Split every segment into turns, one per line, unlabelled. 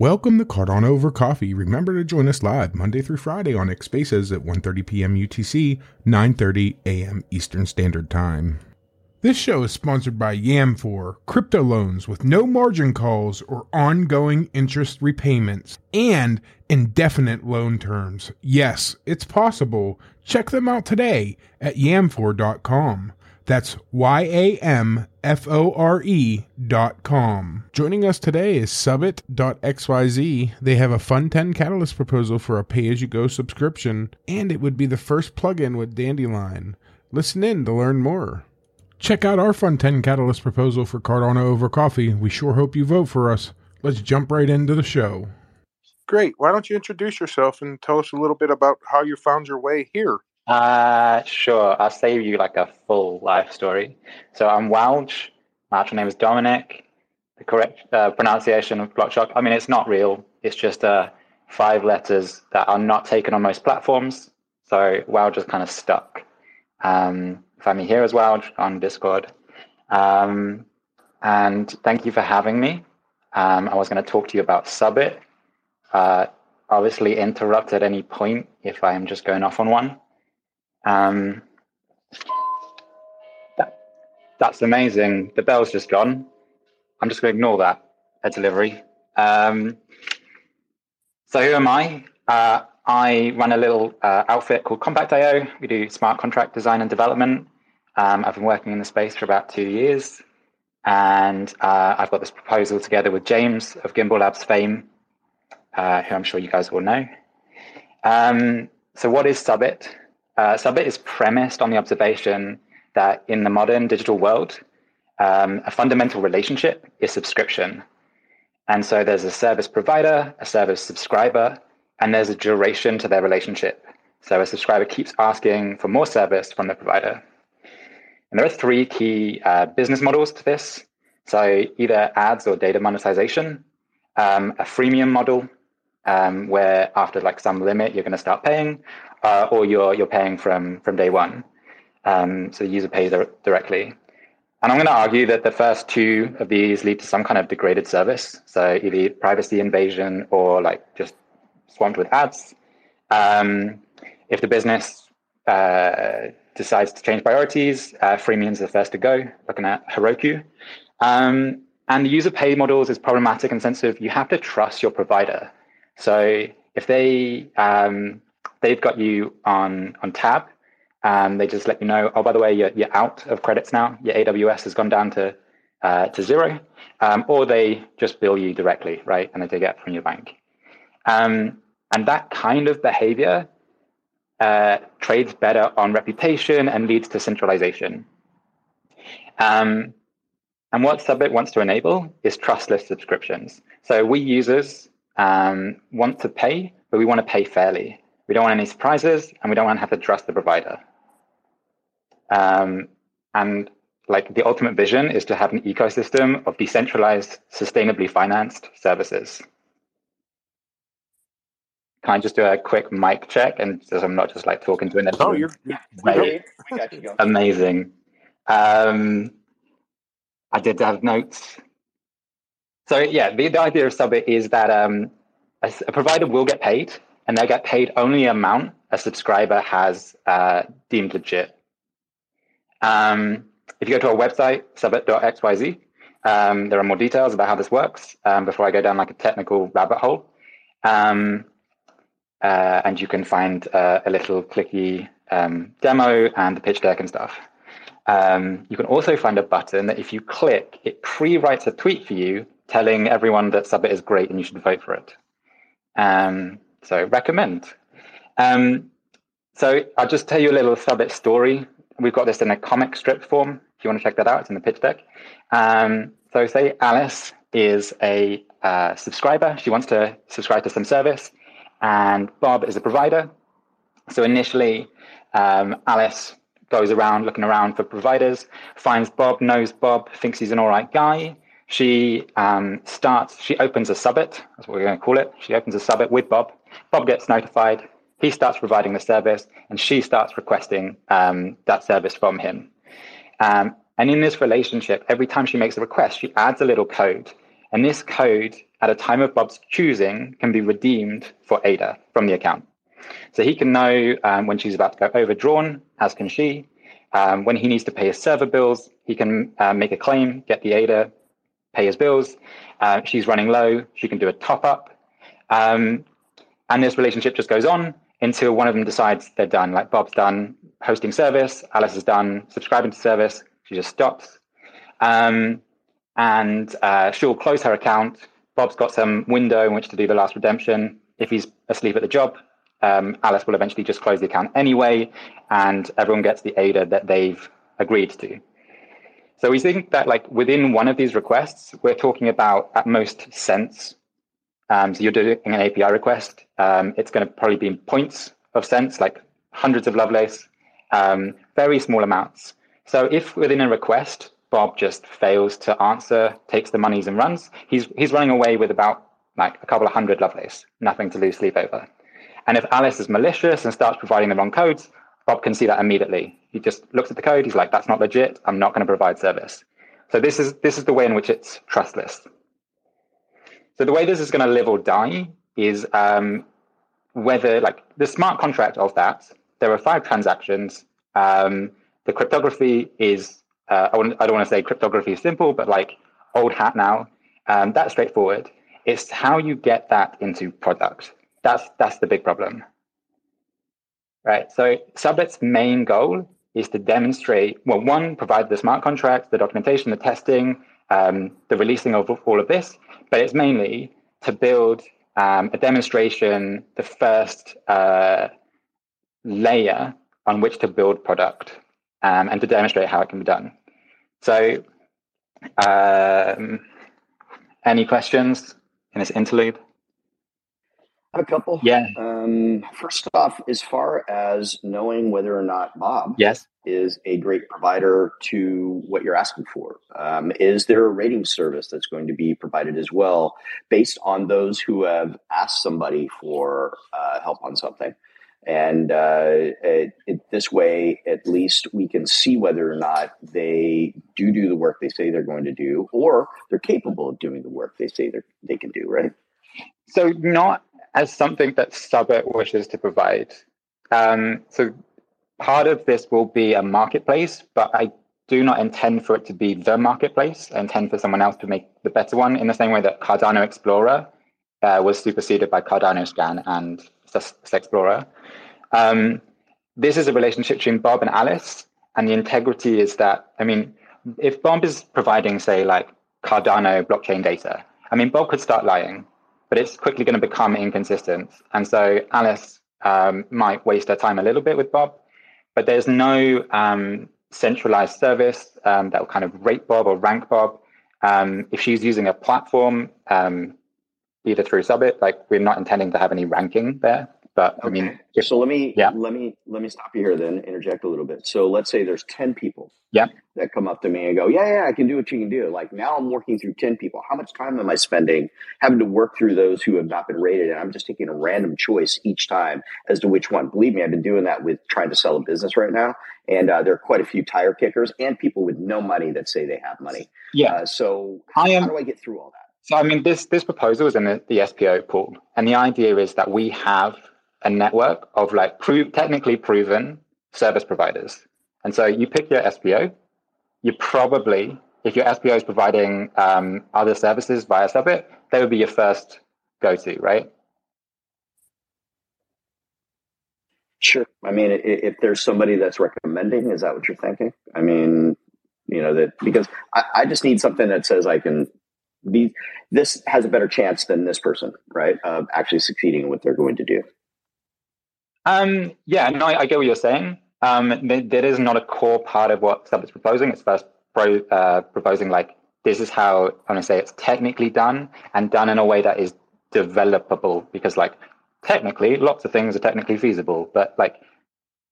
Welcome to Cardano Over Coffee. Remember to join us live Monday through Friday on X Spaces at 1.30 p.m. UTC, 9.30 a.m. Eastern Standard Time. This show is sponsored by Yamfore, crypto loans with no margin calls or ongoing interest repayments, and indefinite loan terms. Yes, it's possible. Check them out today at yamfore.com. That's Y A M F O R E dot com. Joining us today is Subbit.xyz. They have a Fund 10 Catalyst proposal for a pay as you go subscription, and it would be the first plugin with Dandelion. Listen in to learn more. Check out our Fund 10 Catalyst proposal for Cardano over coffee. We sure hope you vote for us. Let's jump right into the show. Great. Why don't you introduce yourself and tell us a little bit about how you found your way here?
Uh, sure. I'll save you like a full life story. So I'm Welch. My actual name is Dominic. The correct uh, pronunciation of Blockshock, I mean, it's not real. It's just uh, five letters that are not taken on most platforms. So Welch is kind of stuck. Um, find me here as well on Discord. Um, and thank you for having me. Um, I was going to talk to you about Subbit. Uh, obviously, interrupt at any point if I am just going off on one. Um, that, that's amazing. The bell's just gone. I'm just going to ignore that at delivery. Um, so who am I? Uh, I run a little uh, outfit called Kompact.io. We do smart contract design and development. Um, I've been working in the space for about two years. And uh, I've got this proposal together with James of Gimbal Labs fame, uh, who I'm sure you guys will know. Um, so, what is Subbit? Uh, Subbit is premised on the observation that in the modern digital world, um, a fundamental relationship is subscription. And so there's a service provider, a service subscriber, and there's a duration to their relationship. So a subscriber keeps asking for more service from the provider. And there are three key uh, business models to this. So either ads or data monetization, um, a freemium model, um, where after like some limit you're going to start paying, uh, or you're you're paying from from day one. Um, so the user pays directly. And I'm going to argue that the first two of these lead to some kind of degraded service. So either privacy invasion or like just swamped with ads. Um, if the business uh, decides to change priorities, uh, is the first to go, looking at Heroku. Um, and the user pay models is problematic in the sense of you have to trust your provider. So if they um, they've got you on on tab, and they just let you know, oh by the way, you're, you're out of credits now. Your AWS has gone down to uh, to zero, um, or they just bill you directly, right, and they take it from your bank. Um, and that kind of behavior uh, trades better on reputation and leads to centralization. Um, and what Subbit wants to enable is trustless subscriptions. So we users um, want to pay, but we want to pay fairly. We don't want any surprises, and we don't want to have to trust the provider. Um, and like the ultimate vision is to have an ecosystem of decentralized, sustainably financed services. Can I just do a quick mic check and so I'm not just like talking to an
Oh, you're,
you're amazing. Um, I did have notes. So yeah, the, the idea of Subbit is that um, a, a, provider will get paid, and they'll get paid only amount a subscriber has uh, deemed legit. Um, if you go to our website, subbit.xyz, um, there are more details about how this works um, before I go down like a technical rabbit hole. Um, uh, and you can find uh, a little clicky um, demo and the pitch deck and stuff. Um, you can also find a button that if you click, it pre-writes a tweet for you telling everyone that Subbit is great and you should vote for it. So recommend. Um, so I'll just tell you a little Subbit story. We've got this in a comic strip form. If you want to check that out, it's in the pitch deck. Um, so say Alice is a uh, subscriber. She wants to subscribe to some service, and Bob is a provider. So initially, um, Alice goes around looking around for providers, finds Bob, knows Bob, thinks he's an all right guy, she um, starts, she opens a subbit, that's what we're going to call it. She opens a subbit with Bob. Bob gets notified. He starts providing the service, and she starts requesting um, that service from him. Um, and in this relationship, every time she makes a request, she adds a little code. And this code at a time of Bob's choosing can be redeemed for ADA from the account. So he can know um, when she's about to go overdrawn, as can she. Um, when he needs to pay his server bills, he can uh, make a claim, get the ADA, pay his bills. Uh, she's running low, she can do a top up. Um, and this relationship just goes on until one of them decides they're done. Like Bob's done hosting service, Alice is done subscribing to service, she just stops. Um, and uh, she'll close her account. Bob's got some window in which to do the last redemption. If he's asleep at the job, um, Alice will eventually just close the account anyway, and everyone gets the ADA that they've agreed to. So we think that like within one of these requests, we're talking about at most cents. Um, so you're doing an API request. Um, it's going to probably be in points of cents, like hundreds of Lovelace, um, very small amounts. So if within a request, Bob just fails to answer, takes the monies and runs, he's he's running away with about like a couple of hundred Lovelace, nothing to lose sleep over. And if Alice is malicious and starts providing the wrong codes, Bob can see that immediately. He just looks at the code. He's like, "That's not legit. I'm not going to provide service." So this is this is the way in which it's trustless. So the way this is going to live or die is um, whether like the smart contract of that. There are five transactions. Um, the cryptography is uh, I, don't want to say cryptography is simple, but like old hat now. Um, that's straightforward. It's how you get that into product. That's that's the big problem. Right. So Subbit's main goal is to demonstrate, well, one, provide the smart contract, the documentation, the testing, um, the releasing of all of this, but it's mainly to build um, a demonstration, the first uh, layer on which to build product um, and to demonstrate how it can be done. So, um, any questions in this interlude?
I have a couple.
Yeah.
Um, first off, as far as knowing whether or not Bob
yes.
is a great provider to what you're asking for, um, is there a rating service that's going to be provided as well based on those who have asked somebody for uh, help on something? And uh, it, it, this way, at least we can see whether or not they do do the work they say they're going to do, or they're capable of doing the work they say they can do, right?
So, not as something that Subbit wishes to provide. Um, so part of this will be a marketplace, but I do not intend for it to be the marketplace. I intend for someone else to make the better one in the same way that Cardano Explorer uh, was superseded by Cardano Scan and Explorer. Um, this is a relationship between Bob and Alice, and the integrity is that, I mean, if Bob is providing, say, like Cardano blockchain data, I mean, Bob could start lying but it's quickly going to become inconsistent. And so Alice um, might waste her time a little bit with Bob, but there's no um, centralized service um, that will kind of rate Bob or rank Bob. Um, if she's using a platform, um, either through Subbit, like we're not intending to have any ranking there. But okay. I mean,
if, so let me yeah. let me let me stop you here. Then interject a little bit. So let's say there's ten people,
yeah,
that come up to me and go, yeah, yeah, I can do what you can do. Like now, I'm working through ten people. How much time am I spending having to work through those who have not been rated? And I'm just taking a random choice each time as to which one. Believe me, I've been doing that with trying to sell a business right now, and uh, there are quite a few tire kickers and people with no money that say they have money.
Yeah.
Uh, so I am, how do I get through all that?
So I mean, this this proposal is in the, the SPO pool, and the idea is that we have a network of like prove, technically proven service providers. And so you pick your SPO, you probably, if your SPO is providing um, other services via Subbit, they would be your first go to, right?
Sure. I mean, if there's somebody that's recommending, is that what you're thinking? I mean, you know, that because I, I just need something that says I can be, this has a better chance than this person, right? Of actually succeeding in what they're going to do.
Um, yeah, no, I, I, get what you're saying. Um, that is not a core part of what Subbit's proposing. It's first pro, uh, proposing like this is how I'm going to say it's technically done and done in a way that is developable because like technically lots of things are technically feasible, but like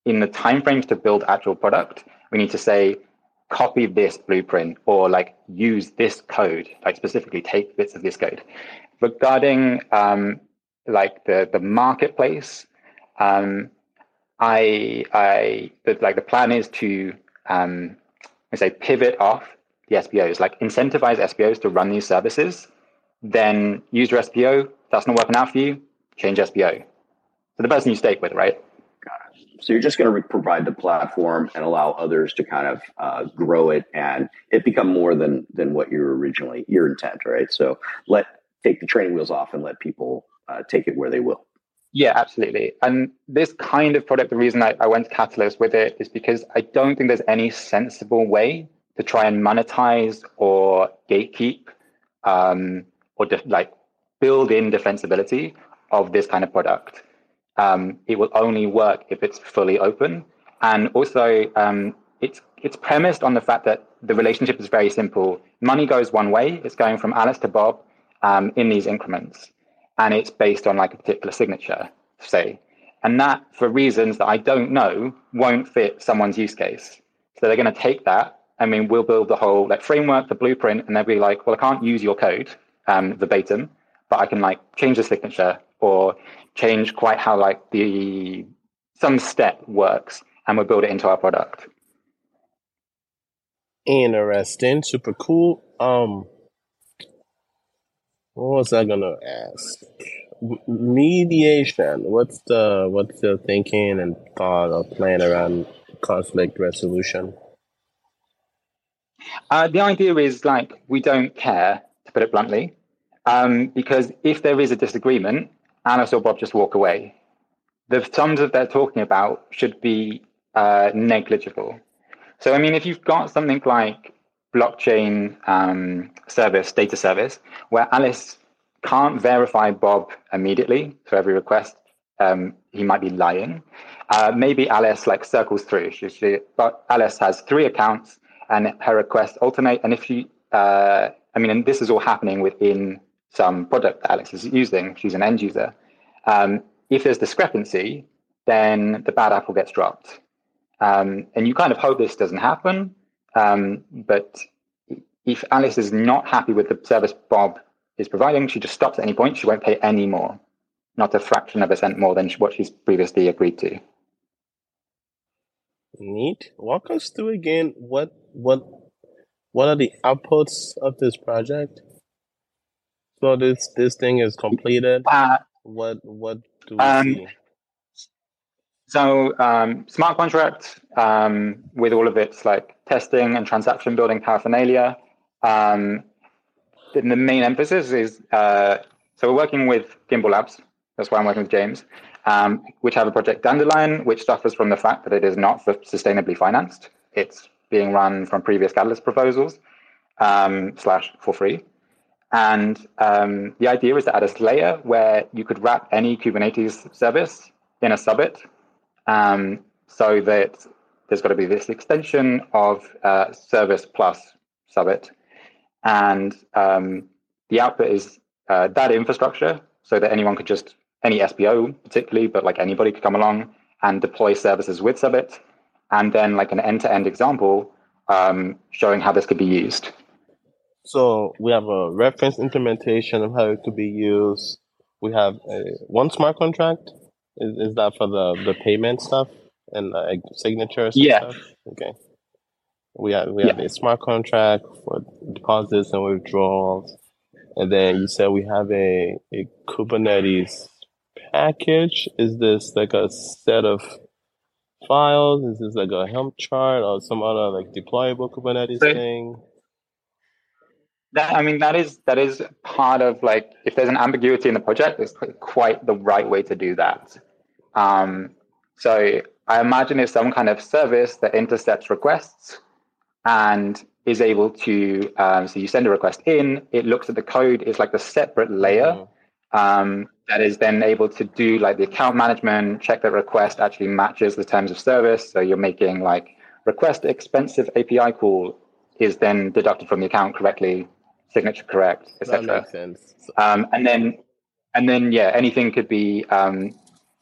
in the timeframes to build actual product, we need to say copy this blueprint or like use this code, like specifically take bits of this code. Regarding um, like the the marketplace um, I, I, the, like the plan is to, um, I say, pivot off the SPOs, like incentivize SPOs to run these services, then use your SPO. That's not working out for you. Change SPO. So the person you stake with, right?
So you're just going to provide the platform and allow others to kind of uh, grow it and it become more than than what you originally your intent, right? So let take the training wheels off and let people uh, take it where they will.
Yeah, absolutely. And this kind of product, the reason I, I went to Catalyst with it is because I don't think there's any sensible way to try and monetize or gatekeep um, or de- like build in defensibility of this kind of product um, it will only work if it's fully open. And also, um, it's it's premised on the fact that the relationship is very simple. Money goes one way; it's going from Alice to Bob um, in these increments, and it's based on like a particular signature, say. And that, for reasons that I don't know, won't fit someone's use case. So they're going to take that. I mean, we'll build the whole like framework, the blueprint, and they'll be like, "Well, I can't use your code um, verbatim, but I can like change the signature or change quite how like the some step works and we'll build it into our product.
Interesting, super cool. Um, what was I gonna ask? Mediation. What's the what's the thinking and thought or plan around conflict resolution?
Uh, the idea is like we don't care, to put it bluntly, um, because if there is a disagreement, Alice or Bob just walk away. The sums that they're talking about should be uh, negligible. So, I mean, if you've got something like blockchain um, service, data service, where Alice can't verify Bob immediately for every request, um, he might be lying. Uh, maybe Alice like circles through. She, she, but Alice has three accounts and her requests alternate. And if she, uh, I mean, and this is all happening within some product that Alice is using, she's an end user. Um, if there's discrepancy, then the bad apple gets dropped. Um, and you kind of hope this doesn't happen. Um, but if Alice is not happy with the service Bob is providing, she just stops at any point. She won't pay any more, not a fraction of a cent more than what she's previously agreed to.
Neat. Walk us through again what what what are the outputs of this project? So this this thing is completed. Uh, what what do we um, see?
So um, smart contract um, with all of its like testing and transaction building paraphernalia. Um, the, main emphasis is uh, so we're working with Gimbal Labs. That's why I'm working with James, um, which have a project Dandelion, which suffers from the fact that it is not sustainably financed. It's being run from previous Catalyst proposals um, slash for free. And um, the idea is to add a layer where you could wrap any Kubernetes service in a subbit um, so that there's got to be this extension of uh, service plus subbit. And um, the output is uh, that infrastructure so that anyone could just, any SPO particularly, but like anybody could come along and deploy services with subbit. And then like an end to end example um, showing how this could be used.
So we have a reference implementation of how it could be used. We have a one smart contract. Is, is that for the, the payment stuff and uh, signatures?
yeah.
Stuff? Okay. We have we have yeah. a smart contract for deposits and withdrawals, and then you said we have a a Kubernetes package. Is this like a set of files? Is this like a Helm chart or some other like deployable Kubernetes so, thing?
That, I mean, that is that is part of like if there's an ambiguity in the project, it's quite the right way to do that. Um, so I imagine if some kind of service that intercepts requests and is able to, um, so you send a request in, it looks at the code, it's like a separate layer mm-hmm. um, that is then able to do like the account management, check that request actually matches the terms of service. So you're making like request expensive API call is then deducted from the account correctly signature correct, etc.
That makes sense.
Um, and then, and then, yeah, anything could be um,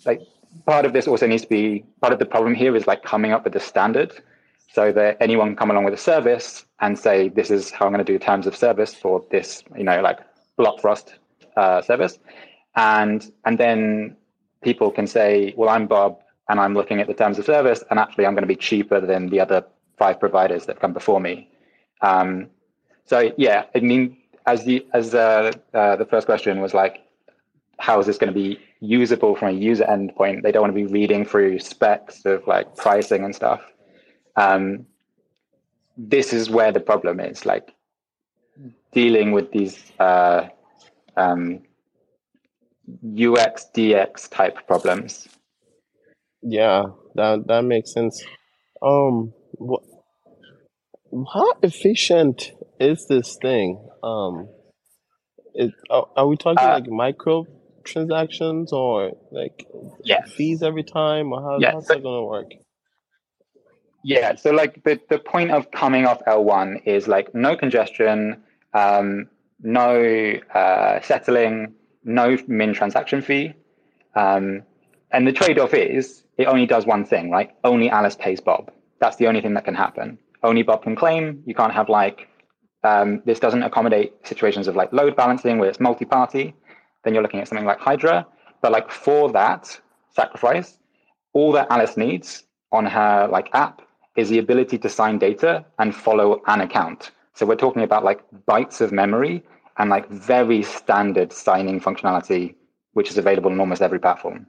like part of this also needs to be part of the problem here is like coming up with the standard so that anyone can come along with a service and say this is how I'm going to do terms of service for this, you know, like Blockfrost uh, service, and and then people can say, well, I'm Bob and I'm looking at the terms of service, and actually I'm going to be cheaper than the other five providers that come before me. Um, so yeah, I mean, as the as uh, uh, the first question was like, how is this going to be usable from a user endpoint? They don't want to be reading through specs of like pricing and stuff. Um, this is where the problem is, like dealing with these uh, um, UX DX type problems.
Yeah, that that makes sense. Um, what, how efficient is this thing? Um, it, are, are we talking uh, like micro transactions or like
yeah.
fees every time, or how,
yeah,
how's
so,
that going to work?
Yeah, so like the, the point of coming off L1 is like no congestion, um, no uh, settling, no min transaction fee. Um, and the trade off is it only does one thing, right? Only Alice pays Bob. That's the only thing that can happen. Only Bob can claim. You can't have like, um, this doesn't accommodate situations of like load balancing where it's multi party. Then you're looking at something like Hydra. But like for that sacrifice, all that Alice needs on her like app is the ability to sign data and follow an account. So we're talking about like bytes of memory and like very standard signing functionality, which is available on almost every platform.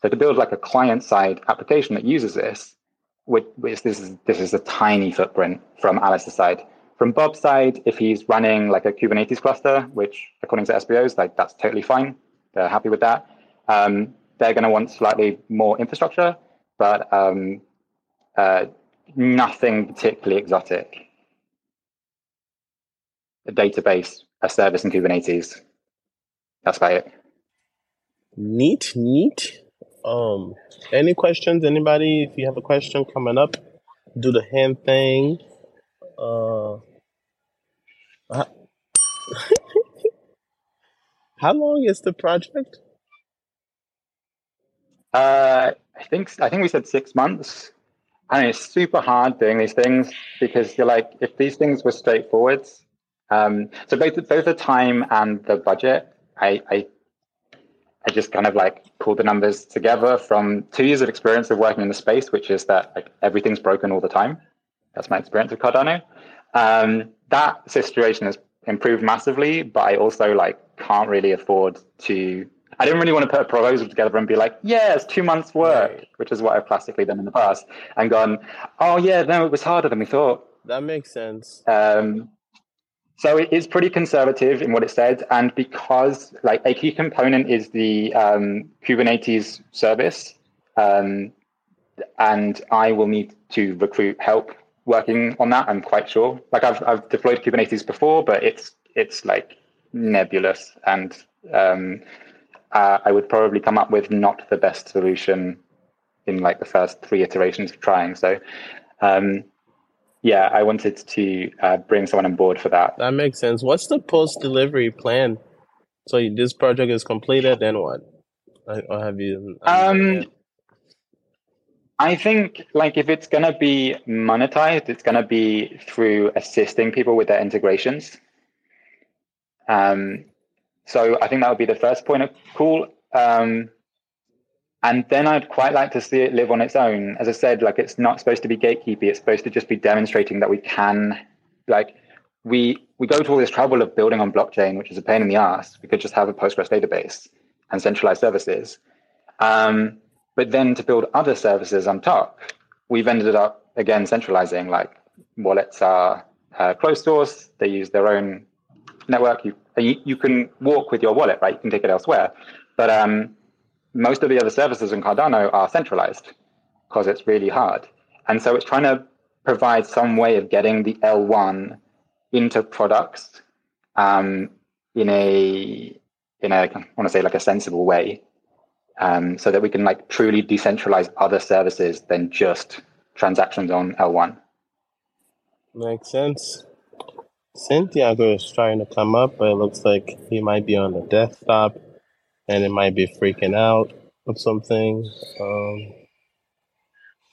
So to build like a client side application that uses this, which, which this is this is a tiny footprint from Alice's side. From Bob's side, if he's running like a Kubernetes cluster, which according to SPOs, like that's totally fine. They're happy with that. Um, they're going to want slightly more infrastructure, but um, uh, nothing particularly exotic. A database, a service in Kubernetes. That's about it.
Neat, neat. Um, any questions? Anybody? If you have a question coming up, do the hand thing. Uh, how long is the project?
Uh, I think I think we said six months. I mean, it's super hard doing these things because you're like, if these things were straightforward, um, so both both the time and the budget, I, I I just kind of like pulled the numbers together from two years of experience of working in the space, which is that like everything's broken all the time. That's my experience with Cardano. Um, that situation has improved massively, but I also like can't really afford to. I didn't really want to put a proposal together and be like, yeah, it's two months' work, right. which is what I've classically done in the past, and gone, oh yeah, no, it was harder than we thought.
That makes sense.
Um, so it is pretty conservative in what it said, and because like a key component is the um, Kubernetes service, um, and I will need to recruit help working on that. I'm quite sure. Like I've I've deployed Kubernetes before, but it's it's like nebulous, and um, uh, I would probably come up with not the best solution in like the first three iterations of trying. So um, yeah, I wanted to uh, bring someone on board for that.
That makes sense. What's the post delivery plan? So this project is completed, then what? Or have you?
Um, I think like if it's gonna be monetized, it's gonna be through assisting people with their integrations. Um, so I think that would be the first point of call. Um, and then I'd quite like to see it live on its own. As I said, like it's not supposed to be gatekeepy. It's supposed to just be demonstrating that we can, like, we we go to all this trouble of building on blockchain, which is a pain in the ass. We could just have a Postgres database and centralized services. Um, but then to build other services on top, we've ended up again centralizing. Like wallets are uh, closed source; they use their own network. You, you you can walk with your wallet, right? You can take it elsewhere, but um, most of the other services in Cardano are centralized because it's really hard. And so it's trying to provide some way of getting the L1 into products um, in a in a I want to say like a sensible way, um, so that we can like truly decentralize other services than just transactions on L1.
Makes sense. Santiago is trying to come up, but it looks like he might be on the desktop and it might be freaking out or something. Um,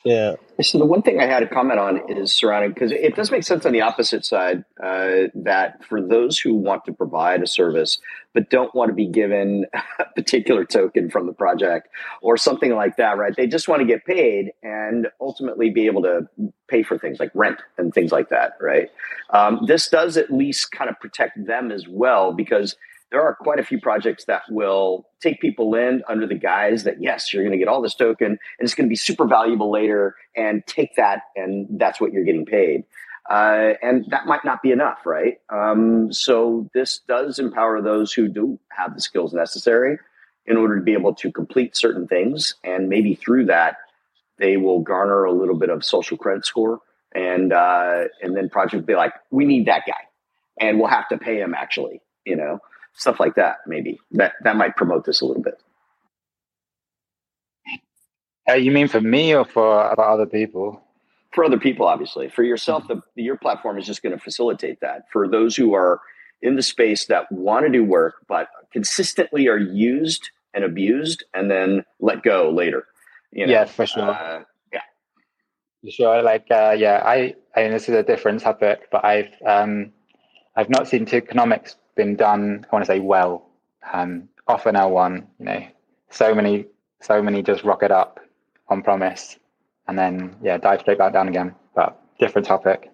Yeah.
So the one thing I had a comment on is surrounding because it does make sense on the opposite side uh, that for those who want to provide a service but don't want to be given a particular token from the project or something like that, right? They just want to get paid and ultimately be able to pay for things like rent and things like that, right? Um, this does at least kind of protect them as well because there are quite a few projects that will take people in under the guise that yes you're going to get all this token and it's going to be super valuable later and take that and that's what you're getting paid. Uh, and that might not be enough right? Um, so this does empower those who do have the skills necessary in order to be able to complete certain things. And maybe through that they will garner a little bit of social credit score and uh, and then project will be like we need that guy and we'll have to pay him actually you know stuff like that maybe. That that might promote this a little bit.
Uh, you mean for me or for other people?
For other people obviously. For yourself the, your platform is just going to facilitate that. For those who are in the space that want to do work but consistently are used and abused and then let go later you know?
yeah for sure. Uh, yeah. For sure like uh, yeah i i mean this is a different topic but i've um i've not seen tokenomics been done, I want to say well, um, off an L1, you know, so many, so many just rocket up on promise and then, yeah, dive straight back down again, but different topic.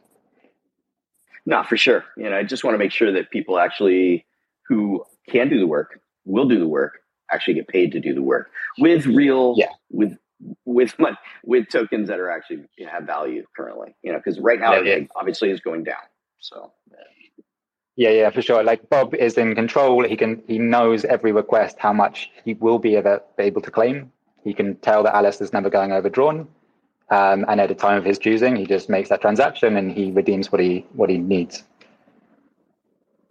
No, for sure. You know, I just want to make sure that people actually who can do the work, will do the work, actually get paid to do the work with real,
yeah.
with with money, with tokens that are actually you know, have value currently. You know, because right now yeah, yeah. obviously is going down. So
yeah, yeah, for sure. Like Bob is in control. He can he knows every request how much he will be able to claim. He can tell that Alice is never going overdrawn. Um, and at a time of his choosing, he just makes that transaction and he redeems what he what he needs.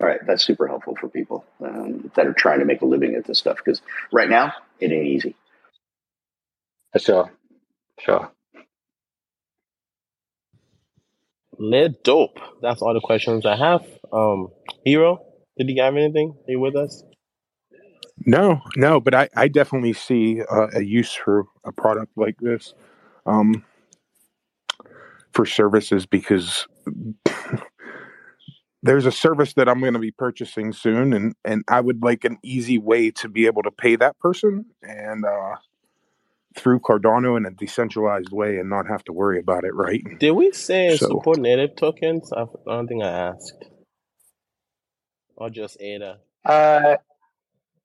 All right, that's super helpful for people um, that are trying to make a living at this stuff because right now it ain't easy.
For sure, sure.
Lit dope. That's all the questions I have. Um, Hero, did you have anything? Are you with us?
No, no, but I, I definitely see uh, a use for a product like this um, for services because there's a service that I'm going to be purchasing soon, and and I would like an easy way to be able to pay that person and uh, through Cardano in a decentralized way and not have to worry about it, right?
Did we say so, support native tokens? I don't think I asked or just ADA?
Uh,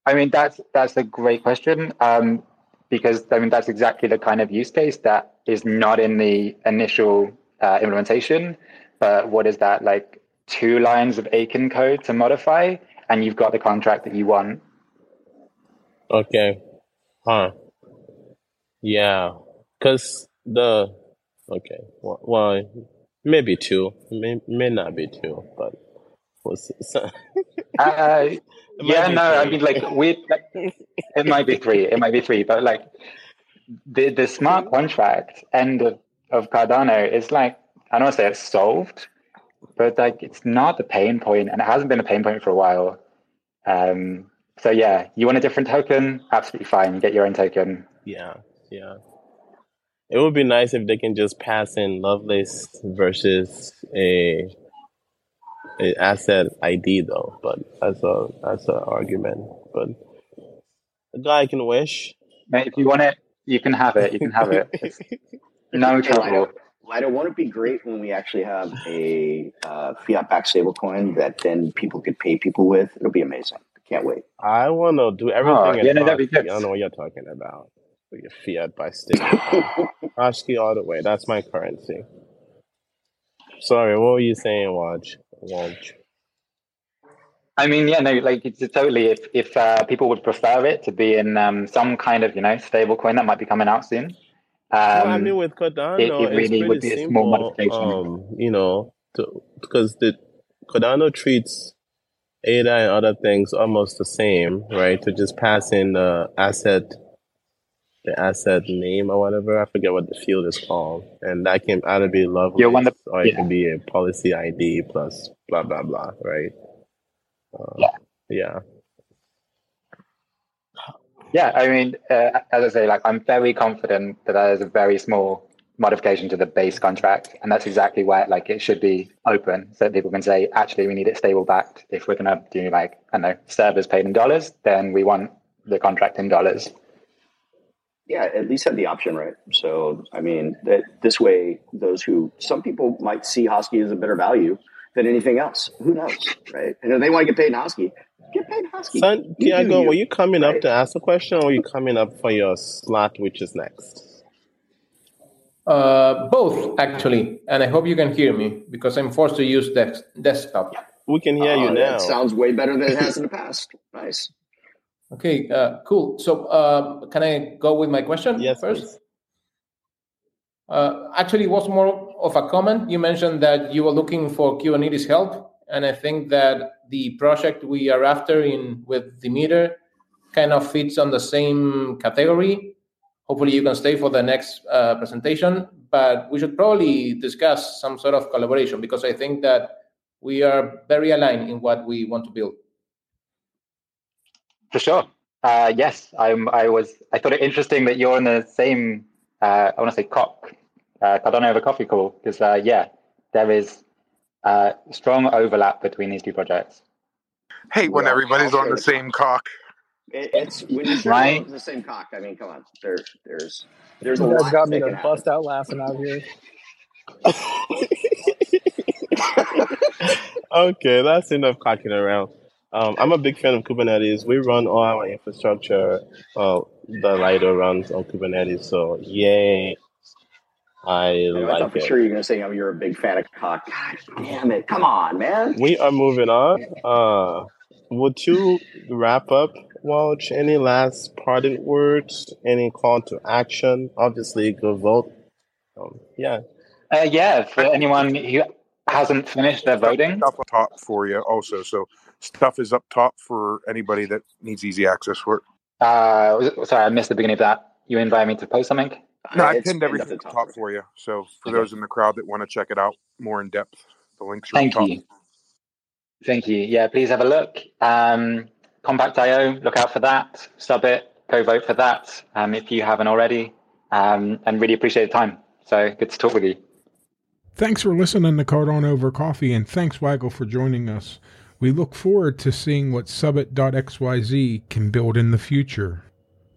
I mean, that's that's a great question um, because I mean that's exactly the kind of use case that is not in the initial uh, implementation. But what is that like? Two lines of Aiken code to modify, and you've got the contract that you want.
Okay. Huh. Yeah, because the okay, well, well, maybe two, may may not be two, but was so,
uh, yeah, no, I mean like we. It might be three. It might be three, but like the the smart contract end of, of Cardano is like I don't want to say it's solved, but like it's not the pain point, and it hasn't been a pain point for a while. Um, so yeah, you want a different token? Absolutely fine. Get your own token.
Yeah, yeah. It would be nice if they can just pass in Lovelace versus a asset ID though, but that's a that's an argument. But a guy can wish.
Mate, if you want it, you can have it. You can have it. It's no trouble.
Lido, won't it be great when we actually have a uh, fiat-backed stablecoin that then people could pay people with? It'll be amazing. Can't wait.
I want to do everything. Oh, yeah, no, that'd be good. I don't know what you're talking about. Your fiat by stable. ASCII all the way. That's my currency. Sorry, what were you saying, Watch? Launch?
I mean, yeah, no, like it's totally. If if uh, people would prefer it to be in um, some kind of you know stable coin that might be coming out soon.
Um, well, I mean, with Cardano, it, it really would be simple, a small modification. Um, you know, because the Cardano treats ADA and other things almost the same, right? To just pass in the asset the asset name or whatever. I forget what the field is called, and that can either be Lovelace or it yeah. can be a policy ID plus blah blah blah, right?
Uh, yeah.
Yeah.
Yeah, I mean, uh, as I say, like I'm very confident that that is a very small modification to the base contract, and that's exactly where like it should be open, so that people can say, actually, we need it stable backed. If we're gonna do like I don't know servers paid in dollars, then we want the contract in dollars.
Yeah, at least have the option, right? So, I mean, that this way, those who some people might see Hosky as a better value than anything else. Who knows, right? And if they want to get paid in Hosky, get paid in Hosky.
Son,
You do
Diago,
you,
were you coming
right?
up to ask a question or were you coming up for your slot, which is next?
Uh, both actually, and I hope you can hear me because I'm forced to use desk- desktop.
We can hear you
Oh,
now.
That sounds way better than it has in the past. Nice.
Okay, uh, cool. So, uh, can I go with my question
yes,
first? Uh, actually, it was more of a comment. You mentioned that you were looking for Kubernetes help, and I think that the project we are after in with Demeter kind of fits on the same category. Hopefully, you can stay for the next uh, presentation, but we should probably discuss some sort of collaboration because I think that we are very aligned in what we want to build.
For sure. Uh, yes, I'm. I was. I thought it interesting that you're in the same. Uh, I want to say cock. Uh, Cardano over coffee call because uh, yeah, there is uh, strong overlap between these two projects.
Hate when
Well,
everybody's on the
the
same cock.
It, it's when you share
Right.
the same cock. I mean, come on. There, there's, there's a
You guys
lot
got me to
can
bust out laughing out here.
okay, that's enough cocking around. Um, I'm a big fan of Kubernetes. We run all our infrastructure. Uh, the Lido runs on Kubernetes, so yay! I
I, know, I thought for
it.
sure you're going to say, oh, you're a big fan of cock. God damn it. Come on, man.
We are moving on. Uh, would you wrap up, Walsh? Any last parting words? Any call to action? Obviously, go vote. Um, yeah.
Uh, yeah, for anyone who hasn't finished their voting,
Stuff up top for you also. So stuff is up top for anybody that needs easy access for it.
uh, was- sorry, I missed the beginning of that. You invited me to post something.
No, I
It's
pinned
pinned
everything
at
up top
top.
for you. So for
Okay.
those in the crowd that want to check it out more in depth, the links are
Thank
up top.
you. Thank you. Yeah, please have a look. Um, Kompact.io, look out for that. Subbit, go vote for that um, if you haven't already. Um, and really appreciate the time. So good to talk with you.
Thanks for listening to Cardano Over Coffee, and thanks, Waggle, for joining us. We look forward to seeing what Subbit.xyz can build in the future.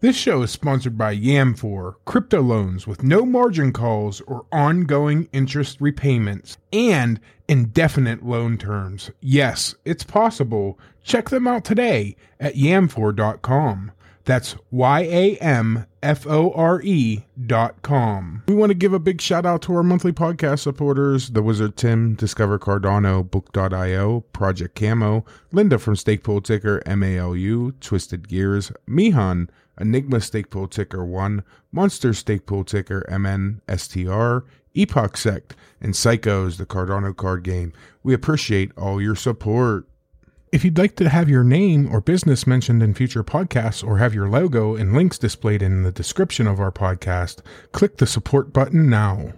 This show is sponsored by Yamfore, crypto loans with no margin calls or ongoing interest repayments, and indefinite loan terms. Yes, it's possible. Check them out today at yamfore.com. That's Y A M F O R E dot com. We want to give a big shout out to our monthly podcast supporters The Wizard Tim, Discover Cardano, Book.io, Project Camo, Linda from Stakepool Ticker, MALU, Twisted Gears, Mehen, Enigma Stakepool Ticker 1, Monster Stakepool Ticker MN STR, Epoch Sect, and Psychos, the Cardano card game. We appreciate all your support. If you'd like to have your name or business mentioned in future podcasts or have your logo and links displayed in the description of our podcast, click the support button now.